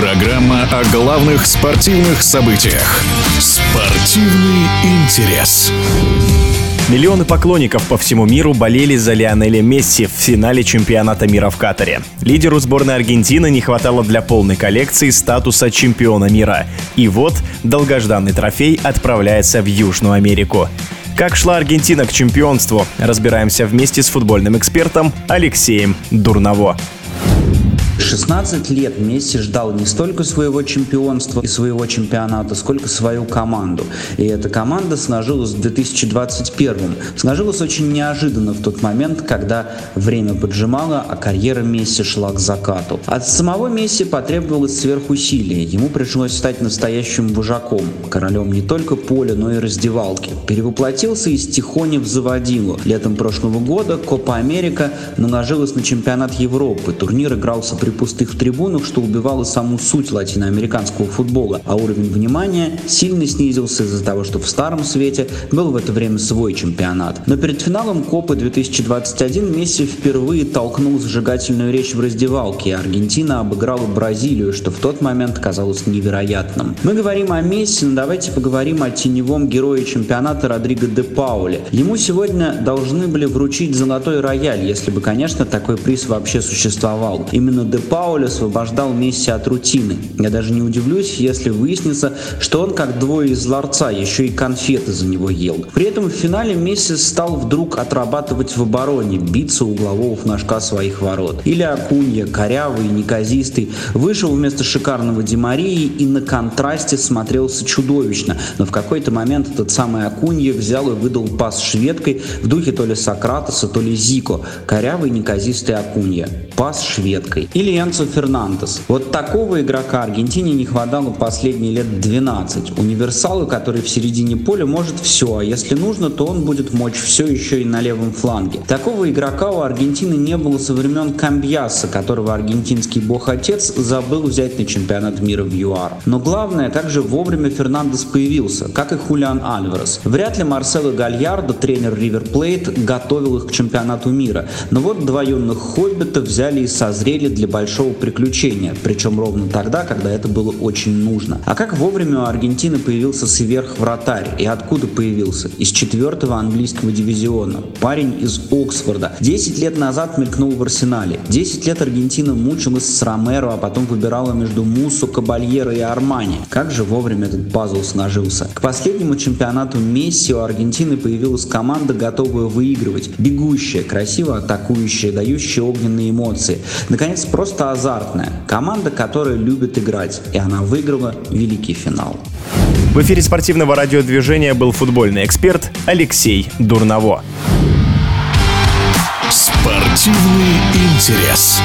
Программа о главных спортивных событиях. Спортивный интерес. Миллионы поклонников по всему миру болели за Лионеля Месси в финале чемпионата мира в Катаре. Лидеру сборной Аргентины не хватало для полной коллекции статуса чемпиона мира. И вот долгожданный трофей отправляется в Южную Америку. Как шла Аргентина к чемпионству, разбираемся вместе с футбольным экспертом Алексеем Дурново. 16 лет Месси ждал не столько своего чемпионства и своего чемпионата, сколько свою команду. И эта команда сложилась в 2021. Сложилась очень неожиданно в тот момент, когда время поджимало, а карьера Месси шла к закату. От самого Месси потребовалось сверхусилие. Ему пришлось стать настоящим вожаком, королем не только поля, но и раздевалки. Перевоплотился из Тихони в заводилу. Летом прошлого года Копа Америка наложилась на чемпионат Европы. Турнир игрался при пустых трибунах, что убивало саму суть латиноамериканского футбола, а уровень внимания сильно снизился из-за того, что в старом свете был в это время свой чемпионат. Но перед финалом Копы 2021 Месси впервые толкнул зажигательную речь в раздевалке, и Аргентина обыграла Бразилию, что в тот момент казалось невероятным. Мы говорим о Месси, но давайте поговорим о теневом герое чемпионата Родриго де Пауле. Ему сегодня должны были вручить золотой рояль, если бы, конечно, такой приз вообще существовал. Именно де Пауль освобождал Месси от рутины. Я даже не удивлюсь, если выяснится, что он как двое из ларца еще и конфеты за него ел. При этом в финале Месси стал вдруг отрабатывать в обороне, биться углового флажка своих ворот. Или Акунья, корявый, неказистый, вышел вместо шикарного Демарии и на контрасте смотрелся чудовищно. Но в какой-то момент этот самый Акунья взял и выдал пас шведкой в духе то ли Сократоса, то ли Зико. Корявый, неказистый Акунья. Пас шведкой. Или Энцо Фернандес. Вот такого игрока Аргентине не хватало последние лет 12. Универсалы, который в середине поля может все, а если нужно, то он будет мочь все еще и на левом фланге. Такого игрока у Аргентины не было со времен Камбьяса, которого аргентинский бог-отец забыл взять на чемпионат мира в ЮАР. Но главное, как же вовремя Фернандес появился, как и Хулиан Альварес. Вряд ли Марсело Гальярдо, тренер Ривер Плейт, готовил их к чемпионату мира. Но вот два юных хоббита взяли и созрели для большого приключения, причем ровно тогда, когда это было очень нужно. А как вовремя у Аргентины появился сверхвратарь и откуда появился? Из четвертого английского дивизиона. Парень из Оксфорда. Десять лет назад мелькнул в Арсенале. Десять лет Аргентина мучилась с Ромеро, а потом выбирала между Мусу, Кабальеро и Армани. Как же вовремя этот пазл сложился. К последнему чемпионату Месси у Аргентины появилась команда, готовая выигрывать. Бегущая, красиво атакующая, дающая огненные эмоции. Наконец, просто азартная. Команда, которая любит играть. И она выиграла великий финал. В эфире спортивного радиодвижения был футбольный эксперт Алексей Дурново. Спортивный интерес.